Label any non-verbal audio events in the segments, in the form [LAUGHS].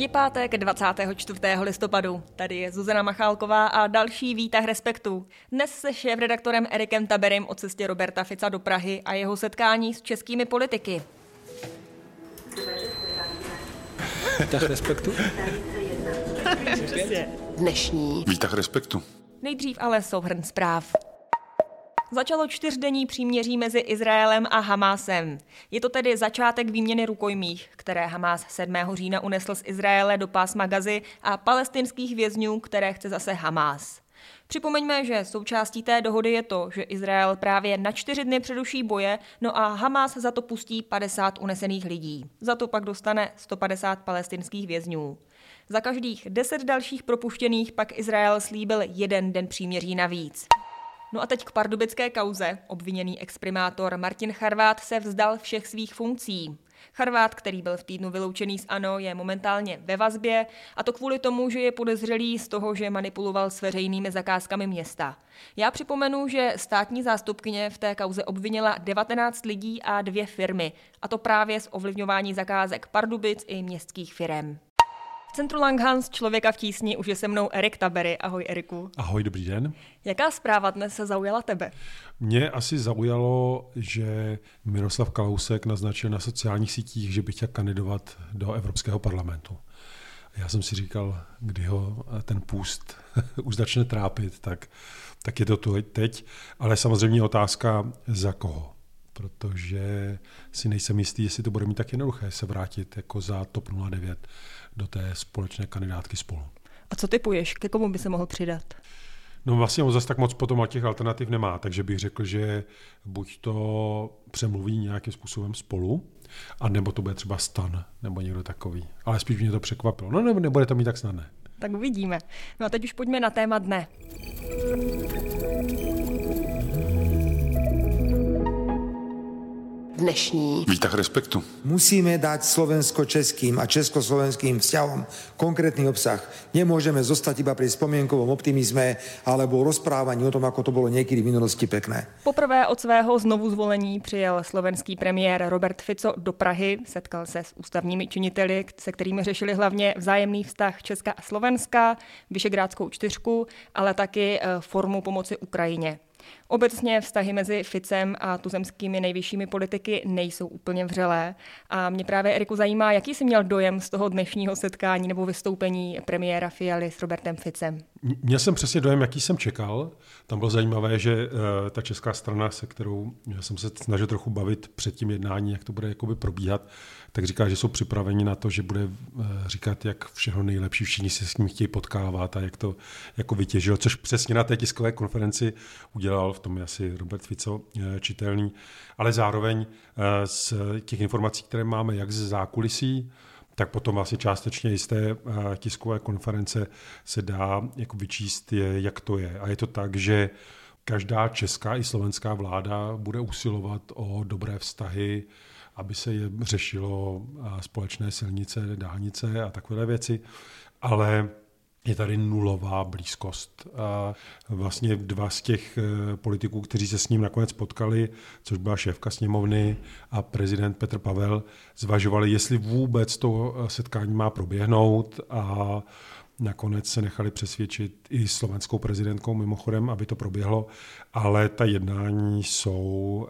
Je pátek 24. listopadu. Tady je Zuzana Machálková a další výtah respektu. Dnes se šéf-redaktorem Erikem Taberem o cestě Roberta Fica do Prahy a jeho setkání s českými politiky. Výtah respektu? Dnešní Výtah respektu. Nejdřív ale souhrn zpráv. Začalo čtyřdenní příměří mezi Izraelem a Hamásem. Je to tedy začátek výměny rukojmích, které Hamás 7. října unesl z Izraele do pásma Gazy a palestinských vězňů, které chce zase Hamás. Připomeňme, že součástí té dohody je to, že Izrael právě na čtyři dny přeruší boje, no a Hamás za to pustí 50 unesených lidí. Za to pak dostane 150 palestinských vězňů. Za každých 10 dalších propuštěných pak Izrael slíbil jeden den příměří navíc. No a teď k pardubické kauze. Obviněný exprimátor Martin Charvát se vzdal všech svých funkcí. Charvát, který byl v týdnu vyloučený z ANO, je momentálně ve vazbě a to kvůli tomu, že je podezřelý z toho, že manipuloval s veřejnými zakázkami města. Já připomenu, že státní zástupkyně v té kauze obvinila 19 lidí a dvě firmy, a to právě z ovlivňování zakázek Pardubic i městských firem. V centru Langhans člověka v tísni už je se mnou Erik Tabery. Ahoj Eriku. Ahoj, dobrý den. Jaká zpráva dnes se zaujala tebe? Mě asi zaujalo, že Miroslav Kalousek naznačil na sociálních sítích, že by chtěl kandidovat do Evropského parlamentu. Já jsem si říkal, kdy ho ten půst [LAUGHS] už začne trápit, tak, tak je to tu teď. Ale samozřejmě otázka za koho. Protože si nejsem jistý, jestli to bude mít tak jednoduché se vrátit jako za TOP 09 do té společné kandidátky spolu. A co typuješ? Ke komu by se mohl přidat? No vlastně on zase tak moc potom těch alternativ nemá, takže bych řekl, že buď to přemluví nějakým způsobem spolu, a nebo to bude třeba stan, nebo někdo takový. Ale spíš mě to překvapilo. No nebo nebude to mít tak snadné. Tak uvidíme. No a teď už pojďme na téma dne. Dnešní Výtah respektu. Musíme dať slovensko-českým a československým vzťahom konkrétny obsah. Nemôžeme zostať iba pri spomienkovom optimizme alebo rozprávaní o tom, ako to bolo niekedy v minulosti pekné. Poprvé od svého znovu zvolení přijel slovenský premiér Robert Fico do Prahy, setkal se s ústavními činiteli, se kterými řešili hlavně vzájemný vztah Česka a Slovenska, Vyšegrádskou čtyřku, ale taky eh, formu pomoci Ukrajině. Obecně vztahy mezi Ficem a tuzemskými nejvyššími politiky nejsou úplně vřelé. A mě právě, Eriku, zajímá, jaký jsi měl dojem z toho dnešního setkání nebo vystoupení premiéra Fialy s Robertem Ficem? Měl jsem přesně dojem, jaký jsem čekal. Tam bylo zajímavé, že uh, ta česká strana, se kterou jsem se snažil trochu bavit před tím jednání, jak to bude jakoby probíhat, tak říká, že jsou připraveni na to, že bude uh, říkat, jak všechno nejlepší, všichni se s ním chtějí potkávat a jak to jako vytěžil, což přesně na té tiskové konferenci udělal, v tom je asi Robert Fico uh, čitelný, ale zároveň z těch informací, které máme jak ze zákulisí, tak potom vlastně částečně z té tiskové konference se dá jako vyčíst, je, jak to je. A je to tak, že každá česká i slovenská vláda bude usilovat o dobré vztahy, aby se je řešilo společné silnice, dálnice a takové věci. Ale je tady nulová blízkost. A vlastně dva z těch eh, politiků, kteří se s ním nakonec potkali, což byla šéfka sněmovny a prezident Petr Pavel, zvažovali, jestli vůbec to eh, setkání má proběhnout a Nakonec se nechali přesvědčit i slovenskou prezidentkou mimochodem, aby to proběhlo, ale ta jednání jsou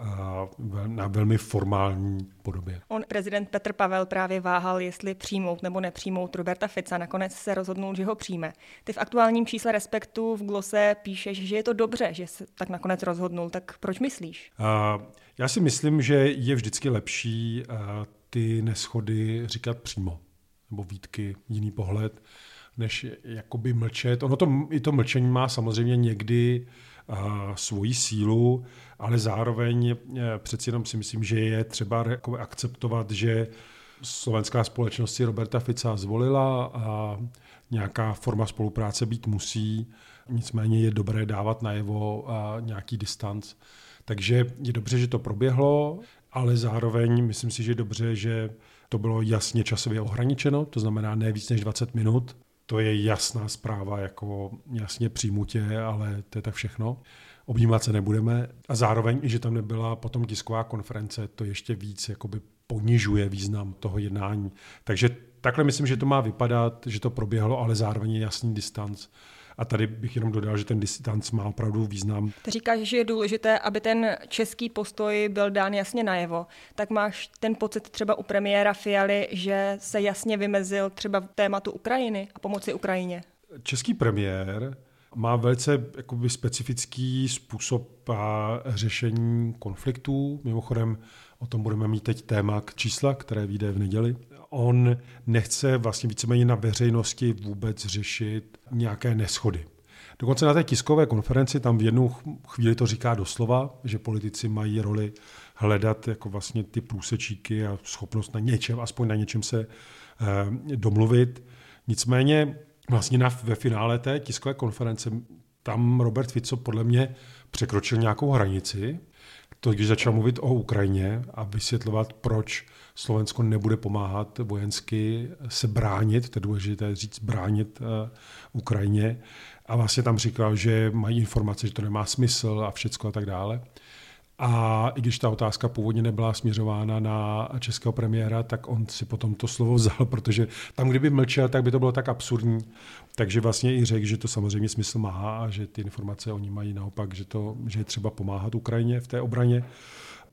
na velmi formální podobě. On, prezident Petr Pavel, právě váhal, jestli přijmout nebo nepřijmout Roberta Fica. Nakonec se rozhodnul, že ho přijme. Ty v aktuálním čísle Respektu v glose píšeš, že je to dobře, že se tak nakonec rozhodnul. Tak proč myslíš? Já si myslím, že je vždycky lepší ty neschody říkat přímo nebo výtky, jiný pohled než jakoby mlčet. Ono to, i to mlčení má samozřejmě někdy uh, svoji sílu, ale zároveň uh, přeci jenom si myslím, že je třeba akceptovat, že slovenská společnost si Roberta Fica zvolila a nějaká forma spolupráce být musí. Nicméně je dobré dávat najevo uh, nějaký distanc. Takže je dobře, že to proběhlo, ale zároveň myslím si, že je dobře, že to bylo jasně časově ohraničeno, to znamená ne víc než 20 minut, to je jasná zpráva, jako jasně přijmutě, ale to je tak všechno. Objímat se nebudeme. A zároveň, i že tam nebyla potom tisková konference, to ještě víc jakoby ponižuje význam toho jednání. Takže takhle myslím, že to má vypadat, že to proběhlo, ale zároveň je jasný distanc. A tady bych jenom dodal, že ten distanc má opravdu význam. Ty říkáš, že je důležité, aby ten český postoj byl dán jasně najevo. Tak máš ten pocit třeba u premiéra Fialy, že se jasně vymezil třeba v tématu Ukrajiny a pomoci Ukrajině? Český premiér má velice jakoby, specifický způsob a řešení konfliktů. Mimochodem, o tom budeme mít teď téma k čísla, které vyjde v neděli. On nechce vlastně víceméně na veřejnosti vůbec řešit nějaké neschody. Dokonce na té tiskové konferenci tam v jednu chvíli to říká doslova, že politici mají roli hledat jako vlastně ty průsečíky a schopnost na něčem, aspoň na něčem se eh, domluvit. Nicméně vlastně na, ve finále té tiskové konference tam Robert Fico podle mě překročil nějakou hranici, to, když začal mluvit o Ukrajině a vysvětlovat, proč Slovensko nebude pomáhat vojensky se bránit, to je důležité říct, bránit uh, Ukrajině. A vlastně tam říkal, že mají informace, že to nemá smysl a všecko a tak dále. A i když ta otázka původně nebyla směřována na českého premiéra, tak on si potom to slovo vzal, protože tam, kdyby mlčel, tak by to bylo tak absurdní. Takže vlastně i řekl, že to samozřejmě smysl má a že ty informace oni mají naopak, že, to, že je třeba pomáhat Ukrajině v té obraně.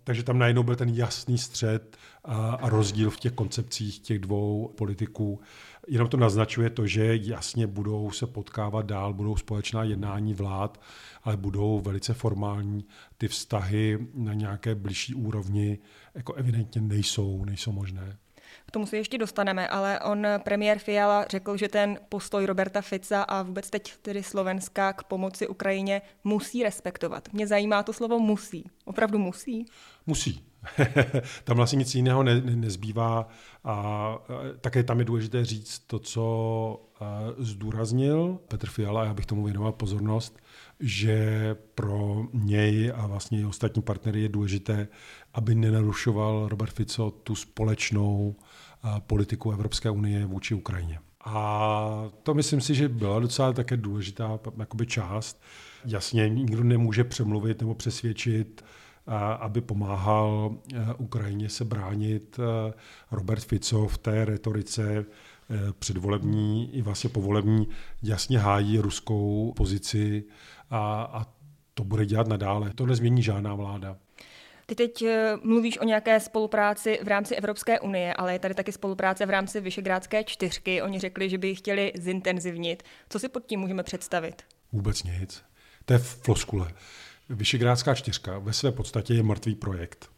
Takže tam najednou byl ten jasný střed a, a rozdíl v těch koncepcích těch dvou politiků. Jenom to naznačuje to, že jasně budou se potkávat dál, budou společná jednání vlád, ale budou velice formální. Ty vztahy na nějaké blížší úrovni jako evidentně nejsou, nejsou možné. K tomu se ještě dostaneme, ale on, premiér Fiala, řekl, že ten postoj Roberta Fica a vůbec teď tedy Slovenska k pomoci Ukrajině musí respektovat. Mě zajímá to slovo musí. Opravdu musí? Musí. [LAUGHS] tam vlastně nic jiného ne, ne, nezbývá a také tam je důležité říct to, co zdůraznil Petr Fiala, a já bych tomu věnoval pozornost, že pro něj a vlastně i ostatní partnery je důležité, aby nenarušoval Robert Fico tu společnou politiku Evropské unie vůči Ukrajině. A to myslím si, že byla docela také důležitá jakoby část. Jasně, nikdo nemůže přemluvit nebo přesvědčit, aby pomáhal Ukrajině se bránit. Robert Fico v té retorice předvolební i vlastně povolební jasně hájí ruskou pozici a, a to bude dělat nadále. To nezmění žádná vláda. Ty teď eh, mluvíš o nějaké spolupráci v rámci Evropské unie, ale je tady taky spolupráce v rámci Vyšegrádské čtyřky. Oni řekli, že by ji chtěli zintenzivnit. Co si pod tím můžeme představit? Vůbec nic. To je floskule. Vyšegrádská čtyřka ve své podstatě je mrtvý projekt.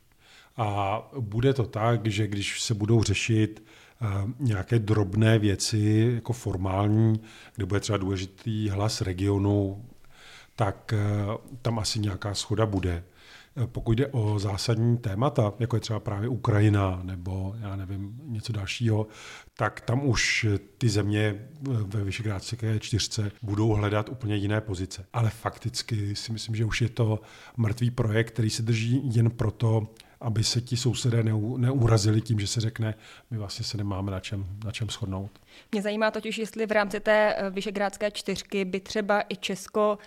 A bude to tak, že když se budou řešit eh, nějaké drobné věci, jako formální, kde bude třeba důležitý hlas regionu, tak eh, tam asi nějaká schoda bude. Eh, pokud jde o zásadní témata, jako je třeba právě Ukrajina nebo já nevím, něco dalšího, tak tam už ty země eh, ve Vyšegrádské čtyřce budou hledat úplně jiné pozice. Ale fakticky si myslím, že už je to mrtvý projekt, který se drží jen proto, aby se ti sousedé neurazili tím, že se řekne, my vlastně se nemáme na čem, na čem shodnout. Mě zajímá totiž, jestli v rámci té Vyšegrádské čtyřky by třeba i Česko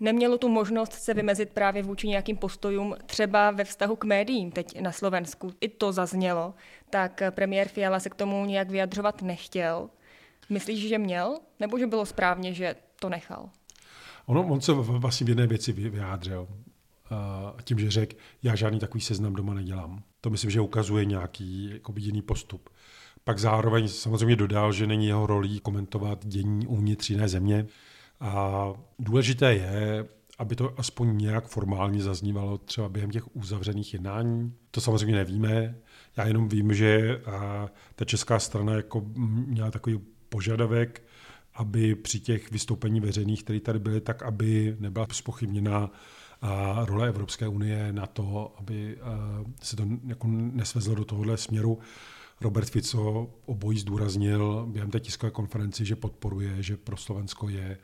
nemělo tu možnost se vymezit právě vůči nějakým postojům, třeba ve vztahu k médiím teď na Slovensku. I to zaznělo, tak premiér Fiala se k tomu nějak vyjadřovat nechtěl. Myslíš, že měl, nebo že bylo správně, že to nechal? Ono, on se vlastně v jedné věci vyjádřil. tím, že řekl, já žádný takový seznam doma nedělám. To myslím, že ukazuje nějaký jako jiný postup. Pak zároveň samozřejmě dodal, že není jeho rolí komentovat dění uvnitř jiné země. A důležité je, aby to aspoň nějak formálně zaznívalo třeba během těch uzavřených jednání. To samozřejmě nevíme. Já jenom vím, že ta česká strana jako měla takový požadavek, aby při těch vystoupení veřejných, které tady byly, tak aby nebyla spochybněna a role Evropské unie na to, aby se to jako nesvezlo do tohohle směru. Robert Fico obojí zdůraznil během té tiskové konferenci, že podporuje, že pro Slovensko je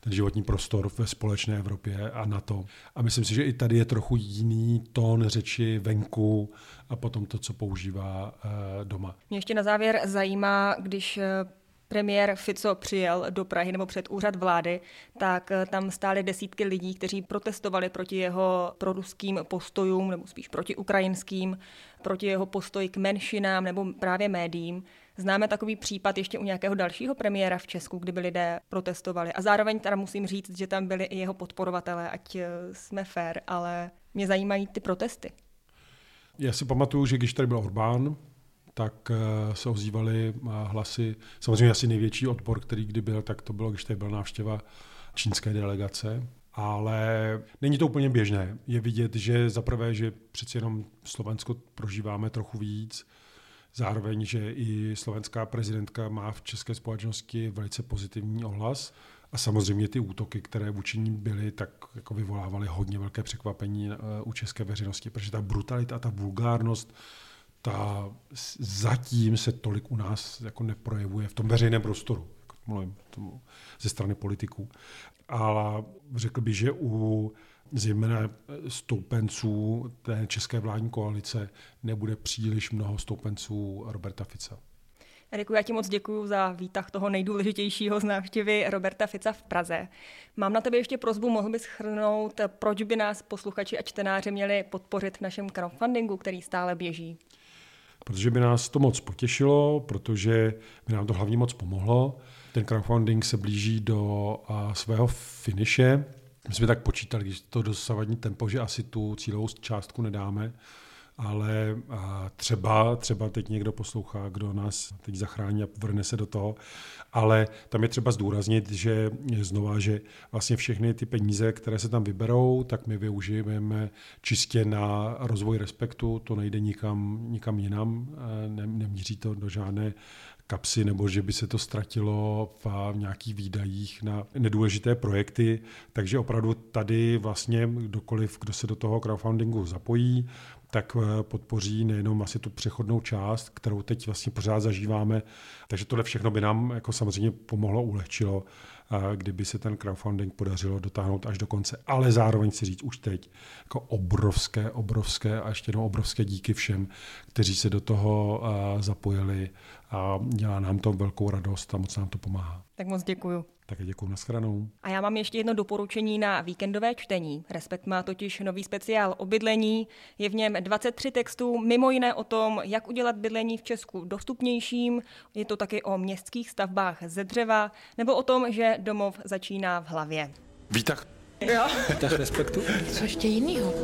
ten životní prostor ve společné Evropě a NATO. A myslím si, že i tady je trochu jiný tón řeči venku a potom to, co používá eh, doma. Mě ještě na závěr zajímá, když eh, premiér Fico přijel do Prahy nebo před úřad vlády, tak eh, tam stály desítky lidí, kteří protestovali proti jeho proruským postojům, nebo spíš proti ukrajinským, proti jeho postoji k menšinám nebo právě médiím. Známe takový případ ještě u nějakého dalšího premiéra v Česku, kdyby lidé protestovali. A zároveň teda musím říct, že tam byli i jeho podporovatelé, ať eh, jsme fair, ale mě zajímají ty protesty. Já si pamatuju, že když tady byl Orbán, tak eh, se ozývaly eh, hlasy. Samozřejmě asi největší odpor, který kdy byl, tak to bylo, když tady byla návštěva čínské delegace. Ale není to úplně běžné. Je vidět, že zaprvé, že přeci jenom Slovensko prožíváme trochu víc, zároveň, že i slovenská prezidentka má v české společnosti velice pozitivní ohlas. A samozřejmě ty útoky, které vůči ní byly, tak jako vyvolávaly hodně velké překvapení eh, u české veřejnosti, protože ta brutalita, ta vulgárnost, ta zatím se tolik u nás jako neprojevuje v tom veřejném prostoru, jako mluvím tomu, ze strany politiků. Ale řekl bych, že u zejména stoupenců té české vládní koalice nebude příliš mnoho stoupenců Roberta Fica. Eriku, já ti moc děkuji za výtah toho nejdůležitějšího z návštěvy Roberta Fica v Praze. Mám na tebe ještě prozbu, mohl bys chrnout, proč by nás posluchači a čtenáři měli podpořit v našem crowdfundingu, který stále běží? Protože by nás to moc potěšilo, protože by nám to hlavně moc pomohlo. Ten crowdfunding se blíží do svého finiše. My jsme tak počítali, když to dosavadní tempo, že asi tu cílovou částku nedáme, ale třeba, třeba teď někdo poslouchá, kdo nás teď zachrání a vrne se do toho, ale tam je třeba zdůraznit, že znova, že vlastně všechny ty peníze, které se tam vyberou, tak my využijeme čistě na rozvoj respektu, to nejde nikam, nikam jinam, ne, nemíří to do žádné kapsy, nebo že by se to ztratilo v nějakých výdajích na nedůležité projekty. Takže opravdu tady vlastně kdokoliv, kdo se do toho crowdfundingu zapojí, tak eh, podpoří nejenom asi tu přechodnou část, kterou teď vlastně pořád zažíváme. Takže tohle všechno by nám jako samozřejmě pomohlo, ulehčilo, eh, kdyby se ten crowdfunding podařilo dotáhnout až do konce. Ale zároveň si říct už teď jako obrovské, obrovské a ještě jednou obrovské díky všem, kteří se do toho eh, zapojili a dělá nám to velkou radost a moc nám to pomáhá. Tak moc děkuju. Také děkuji, nashledanou. A já mám ještě jedno doporučení na víkendové čtení. Respekt má totiž nový speciál o bydlení. Je v něm 23 textů, mimo jiné o tom, jak udělat bydlení v Česku dostupnějším. Je to taky o městských stavbách ze dřeva, nebo o tom, že domov začíná v hlavě. Výtah. Jo. Výtah respektu. Co ještě jinýho?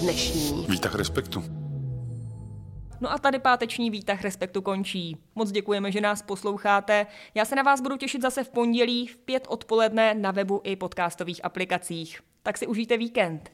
Dnešní. Výtah respektu. No a tady páteční výtah Respektu končí. Moc děkujeme, že nás posloucháte. Já se na vás budu těšit zase v pondělí v pět odpoledne na webu i podcastových aplikacích. Tak si užijte víkend.